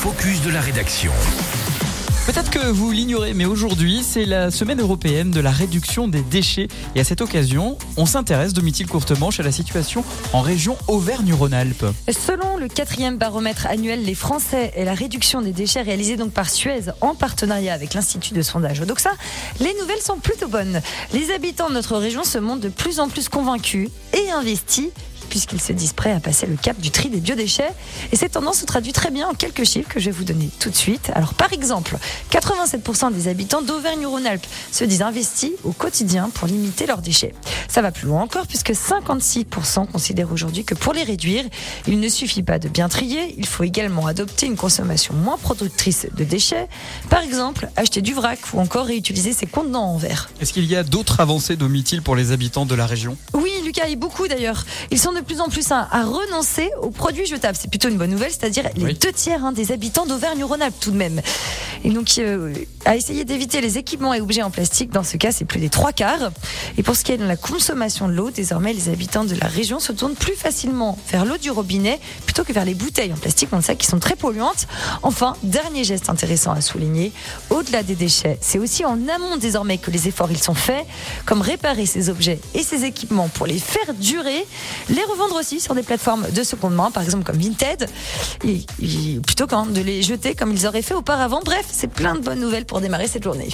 focus de la rédaction. Peut-être que vous l'ignorez, mais aujourd'hui, c'est la semaine européenne de la réduction des déchets. Et à cette occasion, on s'intéresse, Domitil Courtemanche, à la situation en région Auvergne-Rhône-Alpes. Selon le quatrième baromètre annuel Les Français et la réduction des déchets réalisé donc par Suez en partenariat avec l'Institut de sondage Odoxa, les nouvelles sont plutôt bonnes. Les habitants de notre région se montrent de plus en plus convaincus et investis puisqu'ils se disent prêts à passer le cap du tri des biodéchets. Et cette tendance se traduit très bien en quelques chiffres que je vais vous donner tout de suite. Alors par exemple, 87% des habitants d'Auvergne-Rhône-Alpes se disent investis au quotidien pour limiter leurs déchets. Ça va plus loin encore puisque 56% considèrent aujourd'hui que pour les réduire, il ne suffit pas de bien trier, il faut également adopter une consommation moins productrice de déchets. Par exemple, acheter du vrac ou encore réutiliser ses contenants en verre. Est-ce qu'il y a d'autres avancées Domitil pour les habitants de la région? Oui, Lucas, et beaucoup d'ailleurs. Ils sont de plus en plus à, à renoncer aux produits jetables. C'est plutôt une bonne nouvelle, c'est-à-dire les deux tiers hein, des habitants d'Auvergne-Rhône-Alpes tout de même. Et donc, euh, à essayer d'éviter les équipements et objets en plastique, dans ce cas, c'est plus des trois quarts. Et pour ce qui est de la consommation de l'eau, désormais, les habitants de la région se tournent plus facilement vers l'eau du robinet plutôt que vers les bouteilles en plastique, on le sait, qui sont très polluantes. Enfin, dernier geste intéressant à souligner, au-delà des déchets, c'est aussi en amont désormais que les efforts ils sont faits, comme réparer ces objets et ces équipements pour les faire durer, les revendre aussi sur des plateformes de seconde main, par exemple comme Vinted, plutôt qu'en de les jeter comme ils auraient fait auparavant. Bref, c'est plein de bonnes nouvelles pour démarrer cette journée.